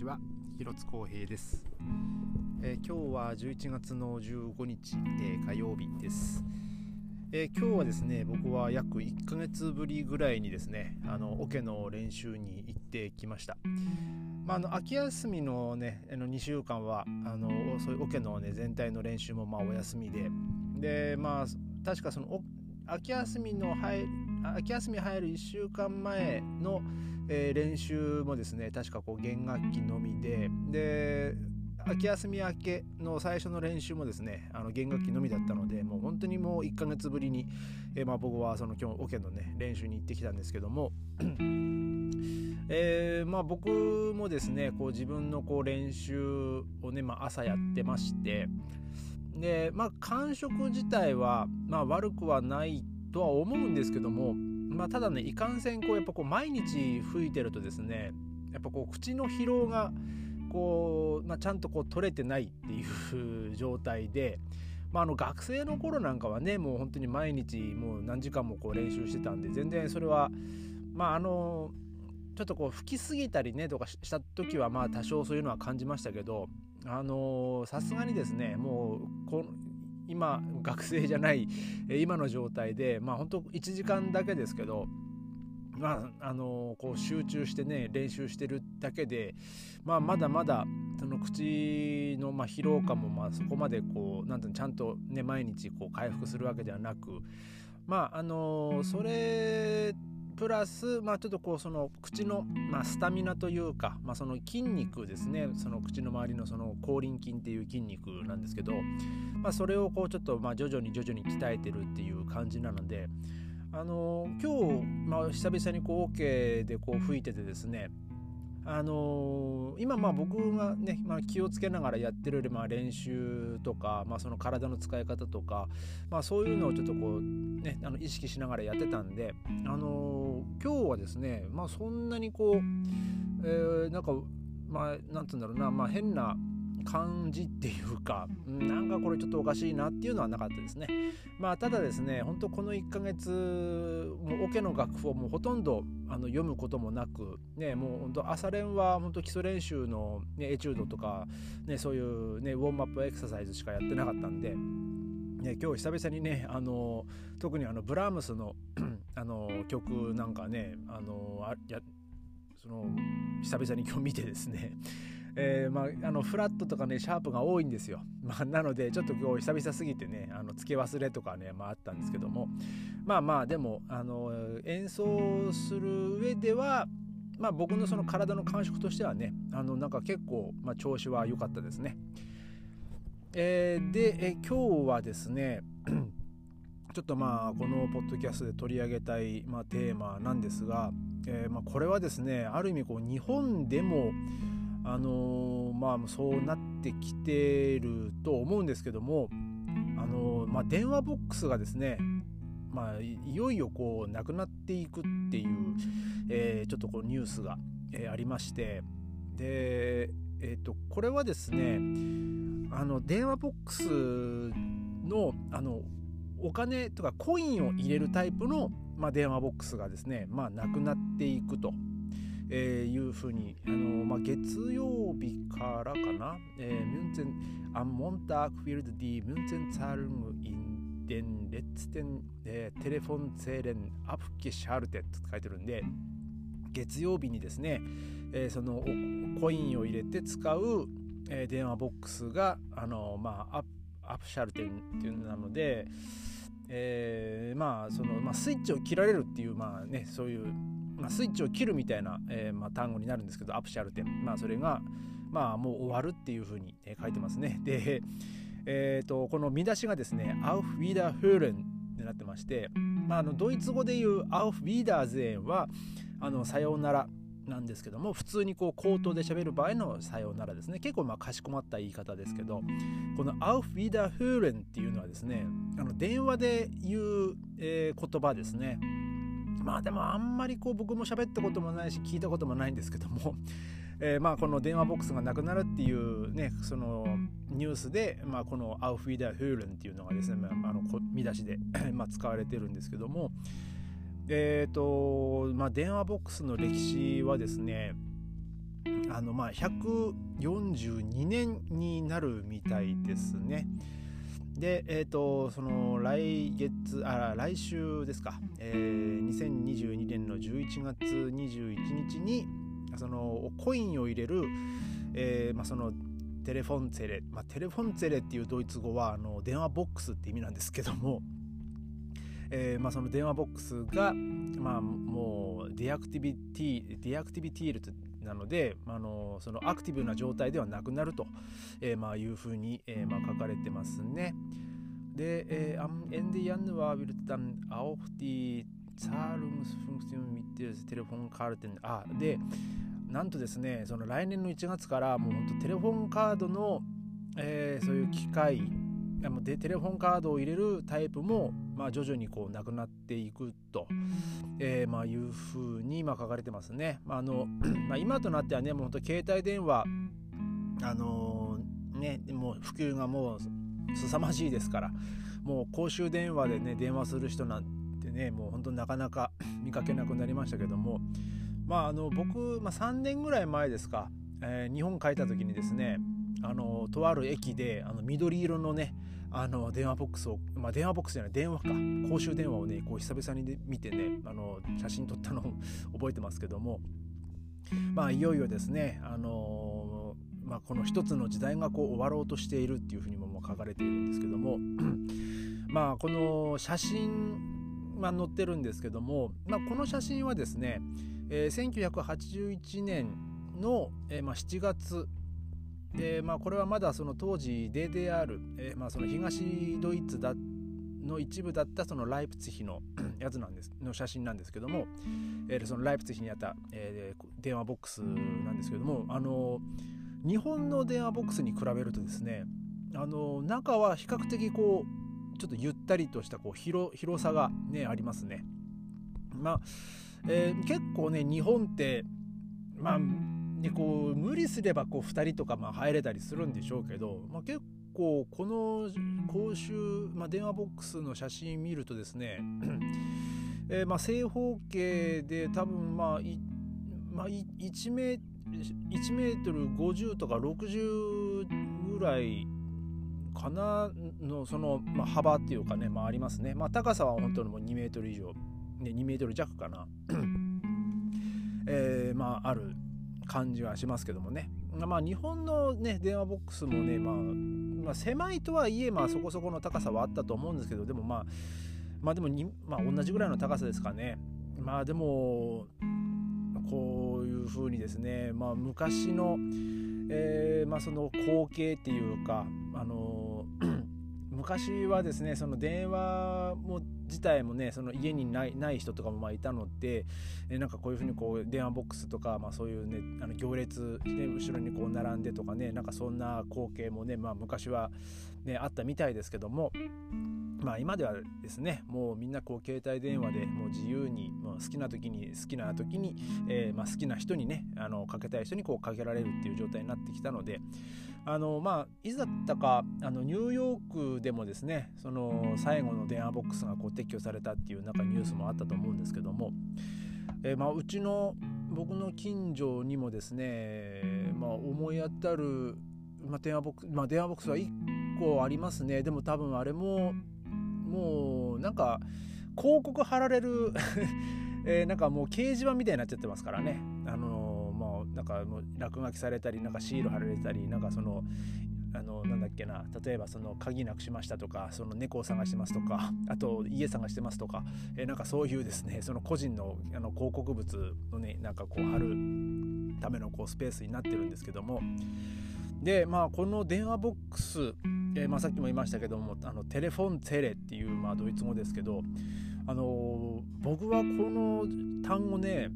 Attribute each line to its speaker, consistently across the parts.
Speaker 1: ちは。広津光平です、えー、今日は11月の15日、えー、火曜日です、えー、今日はですね僕は約1ヶ月ぶりぐらいにですねあのオケの練習に行ってきました。まあ、あの秋休みのねあの2週間はあのそういうオケの、ね、全体の練習もまあお休みで。でまあ確かその秋休みの入秋休み入る1週間前の、えー、練習もですね確かこう弦楽器のみでで秋休み明けの最初の練習もですねあの弦楽器のみだったのでもう本当にもう1ヶ月ぶりに、えー、まあ、僕はその今日オケのね練習に行ってきたんですけどもえー、まあ、僕もですねこう自分のこう練習をね、まあ、朝やってましてでまあ感触自体は、まあ、悪くはないとは思うんですけども、まあ、ただねいかんせんこうやっぱこう毎日吹いてるとですねやっぱこう口の疲労がこう、まあ、ちゃんとこう取れてないっていう状態で、まあ、あの学生の頃なんかはねもう本当に毎日もう何時間もこう練習してたんで全然それはまああのちょっとこう吹きすぎたりねとかした時はまあ多少そういうのは感じましたけどあのさすがにですねもうこ今学生じゃない今の状態でまあ本当1時間だけですけどまああのこう集中してね練習してるだけで、まあ、まだまだその口の、まあ、疲労感もまあそこまでこうなんていうのちゃんと、ね、毎日こう回復するわけではなくまああのそれプラス、まあ、ちょっとこうその口の、まあ、スタミナというか、まあ、その筋肉ですね。その口の周りのその口輪筋っていう筋肉なんですけど、まあ、それをこうちょっとまあ徐々に徐々に鍛えてるっていう感じなので、あの今日、まあ、久々にこう OK でこう吹いててですねあのー、今まあ僕がね、まあ、気をつけながらやってるまあ練習とか、まあ、その体の使い方とか、まあ、そういうのをちょっとこう、ね、あの意識しながらやってたんで、あのー、今日はですね、まあ、そんなにこう、えー、なんかまあなんつうんだろうな、まあ、変な感じっていうかなんかこれちょっとおかしいなっていうのはなかったですね。まあただですね本当この1ヶ月もうオケの楽譜をもうほとんどあの読むこともなくねもう本当朝練は本当基礎練習の、ね、エチュードとか、ね、そういうねウォームアップエクササイズしかやってなかったんでね、今日久々にねあの特にあのブラームスの あの曲なんかねあのあやその久々に今日見てですねえー、まあ、あのフラットとかねシャープが多いんですよ、まあ、なのでちょっと今日久々すぎてねあの付け忘れとかね、まあ、あったんですけども。まあまあでもあの演奏する上ではまあ僕のその体の感触としてはねあのなんか結構、まあ、調子は良かったですね、えー、で、え今日はですね ちょっとまあこのポッドキャストで取り上げたい、まあ、テーマなんですが、えー、まあこれはですねある意味こう日本でもあのー、まあそうなってきてると思うんですけども、あのー、まあ、電話ボックスがですね、まあ、いよいよこうなくなっていくっていう、えー、ちょっとこうニュースが、えありましてで、えーと、これはですねあの電話ボックスのあのお金とかコインを入れるタイプの、まあ、電話ボックスがですね、まあ、なくなっていくと。えー、いうふうに、あのまあ、月曜日からかな、えー、ミュンゼン、アンモンタークフィールドディ、ミュンゼンツァルムインデン、レッツテン、えー、テレフォンツェレン、アプケシャルテって書いてるんで、月曜日にですね、えー、そのコインを入れて使う、えー、電話ボックスが、あのまあ、アップアプシャルテンっていうのなので、えー、まあその、まあ、スイッチを切られるっていうまあねそういうまあ、スイッチを切るみたいな、えー、まあ、単語になるんですけどアプシャルテン、まあ、それが、まあ、もう終わるっていうふうに、え、書いてますね。で、えーと、この見出しがですね「アウフ・ウィダー・フーレン」ってなってまして、まあ、あのドイツ語で言う「アウフ・ウィダーゼーンは」あのさようならなんですけども普通にこう口頭で喋る場合のさようならですね。結構まあかしこまった言い方ですけどこの「アウフ・ウィダー・フーレン」っていうのはですねあの電話で言う、えー、言葉ですね。まあでもあんまりこう僕も喋ったこともないし聞いたこともないんですけども、え、まあこの電話ボックスがなくなるっていうねそのニュースで、まあ、このアウフィダー・フールンっていうのがですね、あ、の見出しで ま使われてるんですけどもえっ、とまあ電話ボックスの歴史はですねあのまあ142年になるみたいですね。で、えっ、ー、と、その来月、あ、来週ですか、えー、2022年の11月21日に、そのコインを入れる、えー、まあ、その Telefonzelle、まあ、 Telefonzelle っていうドイツ語はあの電話ボックスって意味なんですけども、えーまあ、その電話ボックスが、まあ、もう deaktivi deaktivierなので、あのそのアクティブな状態ではなくなると、えー、まあ、いうふうに、えーまあ、書かれてますね。で、えー、am Ende Januar wird dann auch die Zahlungsfunktion mit der Telefonkarten あでなんとですねその来年の1月からもう本当テレフォンカードの、えー、そういう機械でテレフォンカードを入れるタイプも、まあ、徐々にこうなくなっていくと、えー、まあいうふうにまあ書かれてますね。まああの まあ、今となってはねもう本当携帯電話あのー、ねもう普及がもう凄まじいですからもう公衆電話でね電話する人なんてねもう本当なかなか 見かけなくなりましたけどもまああの僕、まあ、3年ぐらい前ですか、えー、日本帰った時にですねあのとある駅であの緑色のねあの電話ボックスを、まあ、電話ボックスじゃない電話か。公衆電話をねこう久々に見てねあの写真撮ったのを 覚えてますけども。まあいよいよですねあのまあ、この一つの時代がこう終わろうとしているっていうふうにも書かれているんですけども。まあこの写真が載ってるんですけども、まあ、この写真はですね、えー、1981年の、えーまあ、7月で、まあ、これはまだその当時 DDR、えー、まあその東ドイツだの一部だったそのライプツヒの やつなんですの写真なんですけども、えー、そのライプツヒにあった、えー、電話ボックスなんですけどもあの日本の電話ボックスに比べるとですねあの中は比較的こうちょっとゆったりとしたこう広広さがねありますね。まあ、えー、結構ね日本ってまあでこう無理すればこう2人とかまあ入れたりするんでしょうけど、まあ、結構この公衆、まあ、電話ボックスの写真見るとですね、えー、まあ正方形で多分まあまあ、1, メ1メートル50とか60ぐらいかなのその、まあ、幅っていうかね、まあ、ありますね、まあ、高さは本当にもう2メートル以上、ね、2メートル弱かな、えー、まあある感じはしますけどもね。まあ日本のね電話ボックスもね、まあ、まあ、狭いとはいえまあそこそこの高さはあったと思うんですけどでもまあまあでもに、まあ、同じぐらいの高さですかね。まあでもこういうふうにですね、まあ、昔の、えー、まあ、その光景っていうか昔はですねその電話も自体もねその家にないない人とかもまあいたので、えなんかこういうふうにこう電話ボックスとか、まあ、そういうねあの行列で後ろにこう並んでとかねなんかそんな光景もね、まあ、昔は、ね、あったみたいですけども。まあ今ではですねもうみんなこう携帯電話でもう自由にもう好きな時に好きな時に、えー、まあ好きな人にねあのかけたい人にこうかけられるっていう状態になってきたのであのまあいつだったかあのニューヨークでもですねその最後の電話ボックスがこう撤去されたっていうなんかニュースもあったと思うんですけども、えー、まあうちの僕の近所にもですね、まあ、思い当たる、まあ、電話ボックス、まあ、電話ボックスは1個ありますね。でも多分あれももうなんか広告貼られる えー、なんかもう掲示板みたいになっちゃってますからね。あのー、もうなんかもう落書きされたりなんかシール貼られたりなんかそのあのなんだっけな例えばその鍵なくしましたとかその猫を探してますとかあと家探してますとか、えー、なんかそういうですねその個人のあの広告物のねなんかこう貼るためのこうスペースになってるんですけども。でまあこの電話ボックスえー、まあ、さっきも言いましたけどもあのテレフォンツェレっていう、まあ、ドイツ語ですけど、あのー、僕はこの単語ね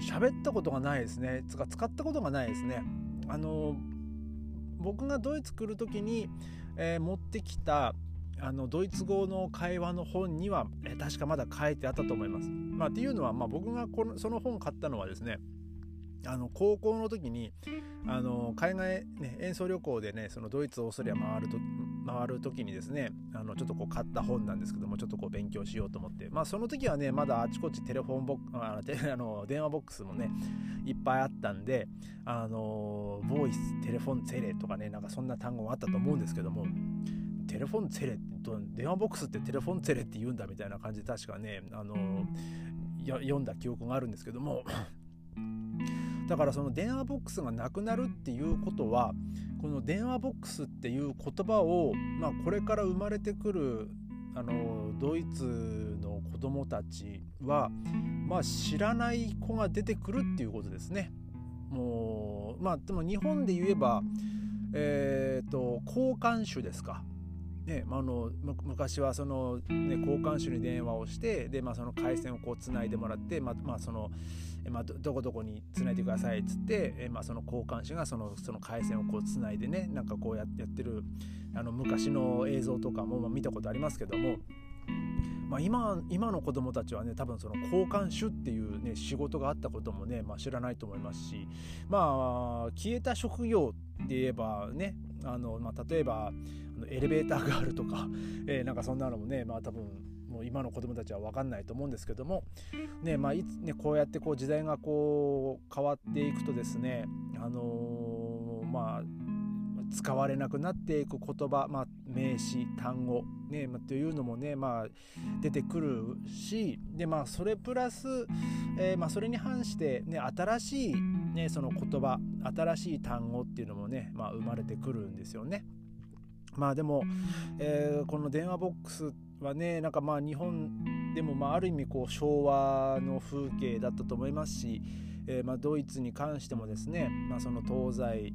Speaker 1: 喋ったことがないですねつか使ったことがないですね。あのー、僕がドイツ来る時に、え持ってきたあのドイツ語の会話の本には、え確かまだ書いてあったと思います。まあ、っていうのは、まあ、僕がこのその本買ったのはですねあの高校の時にあの海外、ね、演奏旅行でねそのドイツオーストリア回ると回る時にですねあのちょっとこう買った本なんですけどもちょっとこう勉強しようと思って。まあその時はねまだあちこちテレフォンボッああの電話ボックスもねいっぱいあったんであのボイステレフォンツェレとかねなんかそんな単語があったと思うんですけどもテレフォンツェレって電話ボックスってテレフォンツェレって言うんだみたいな感じで確かねあの読んだ記憶があるんですけどもだからその電話ボックスがなくなるっていうことはこの電話ボックスっていう言葉を、まあ、これから生まれてくるあのドイツの子どもたちは、まあ、知らない子が出てくるっていうことですね。もうまあでも日本で言えば、えーと、交換手ですか。ねまあ、の昔はその、ね、交換手に電話をしてで、まあ、その回線をこうつないでもらって、まあまあ、そのまあ、どこどこにつないでくださいっつって、えまあ、その交換手がそのその回線をこうつないでねなんかこうやってるあの昔の映像とかも、ま、見たことありますけども。まあ今、今の子供たちはね多分その交換手っていう、ね、仕事があったこともね、まあ、知らないと思いますしまあ消えた職業って言えばねあの、まあ、例えばエレベーターがあるとか、えー、なんかそんなのもねまあ多分もう今の子供たちは分かんないと思うんですけども、ねまあいつね、こうやってこう時代がこう変わっていくとですね、あのー、まあ、使われなくなっていく言葉、まあ、名詞単語、ねまあ、というのもね、まあ、出てくるしで、まあ、それプラス、えーまあ、それに反して、ね、新しい、ね、その言葉新しい単語っていうのもね、まあ、生まれてくるんですよね。まあでも、えー、この電話ボックスはねなんかまあ日本でもまあある意味こう昭和の風景だったと思いますし、えー、まあドイツに関してもですね、まあ、その東西、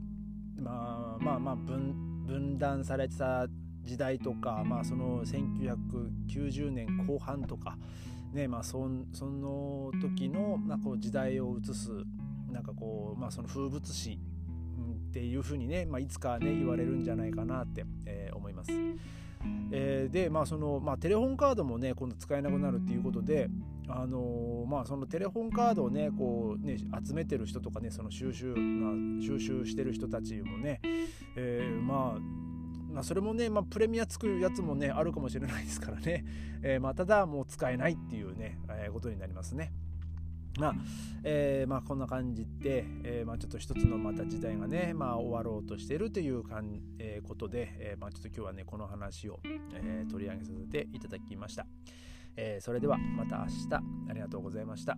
Speaker 1: まあ、まあまあ分分断されてた時代とか、まあ、その1990年後半とか、ねまあそ、その時のなんかこう時代を映すなんかこう、まあ、その風物詩っていうふうにね、まあ、いつかね言われるんじゃないかなって、えー、思います。えー、でまあその、まあ、テレホンカードもね今度使えなくなるっていうことであのー、まあそのテレホンカードをねこうね集めてる人とかねその収集、ま、収集してる人たちもね、えー、まあまあ、それもね、まあ、プレミアつくやつもねあるかもしれないですからね、えー、まあ、ただもう使えないっていうね、えー、ことになりますね。まあえー、まあこんな感じで、えー、まあ、ちょっと一つのまた時代がね、まあ、終わろうとしているというかん、えー、ことで、えまあ、ちょっと今日はねこの話を、え取り上げさせていただきました、えそれではまた明日ありがとうございました。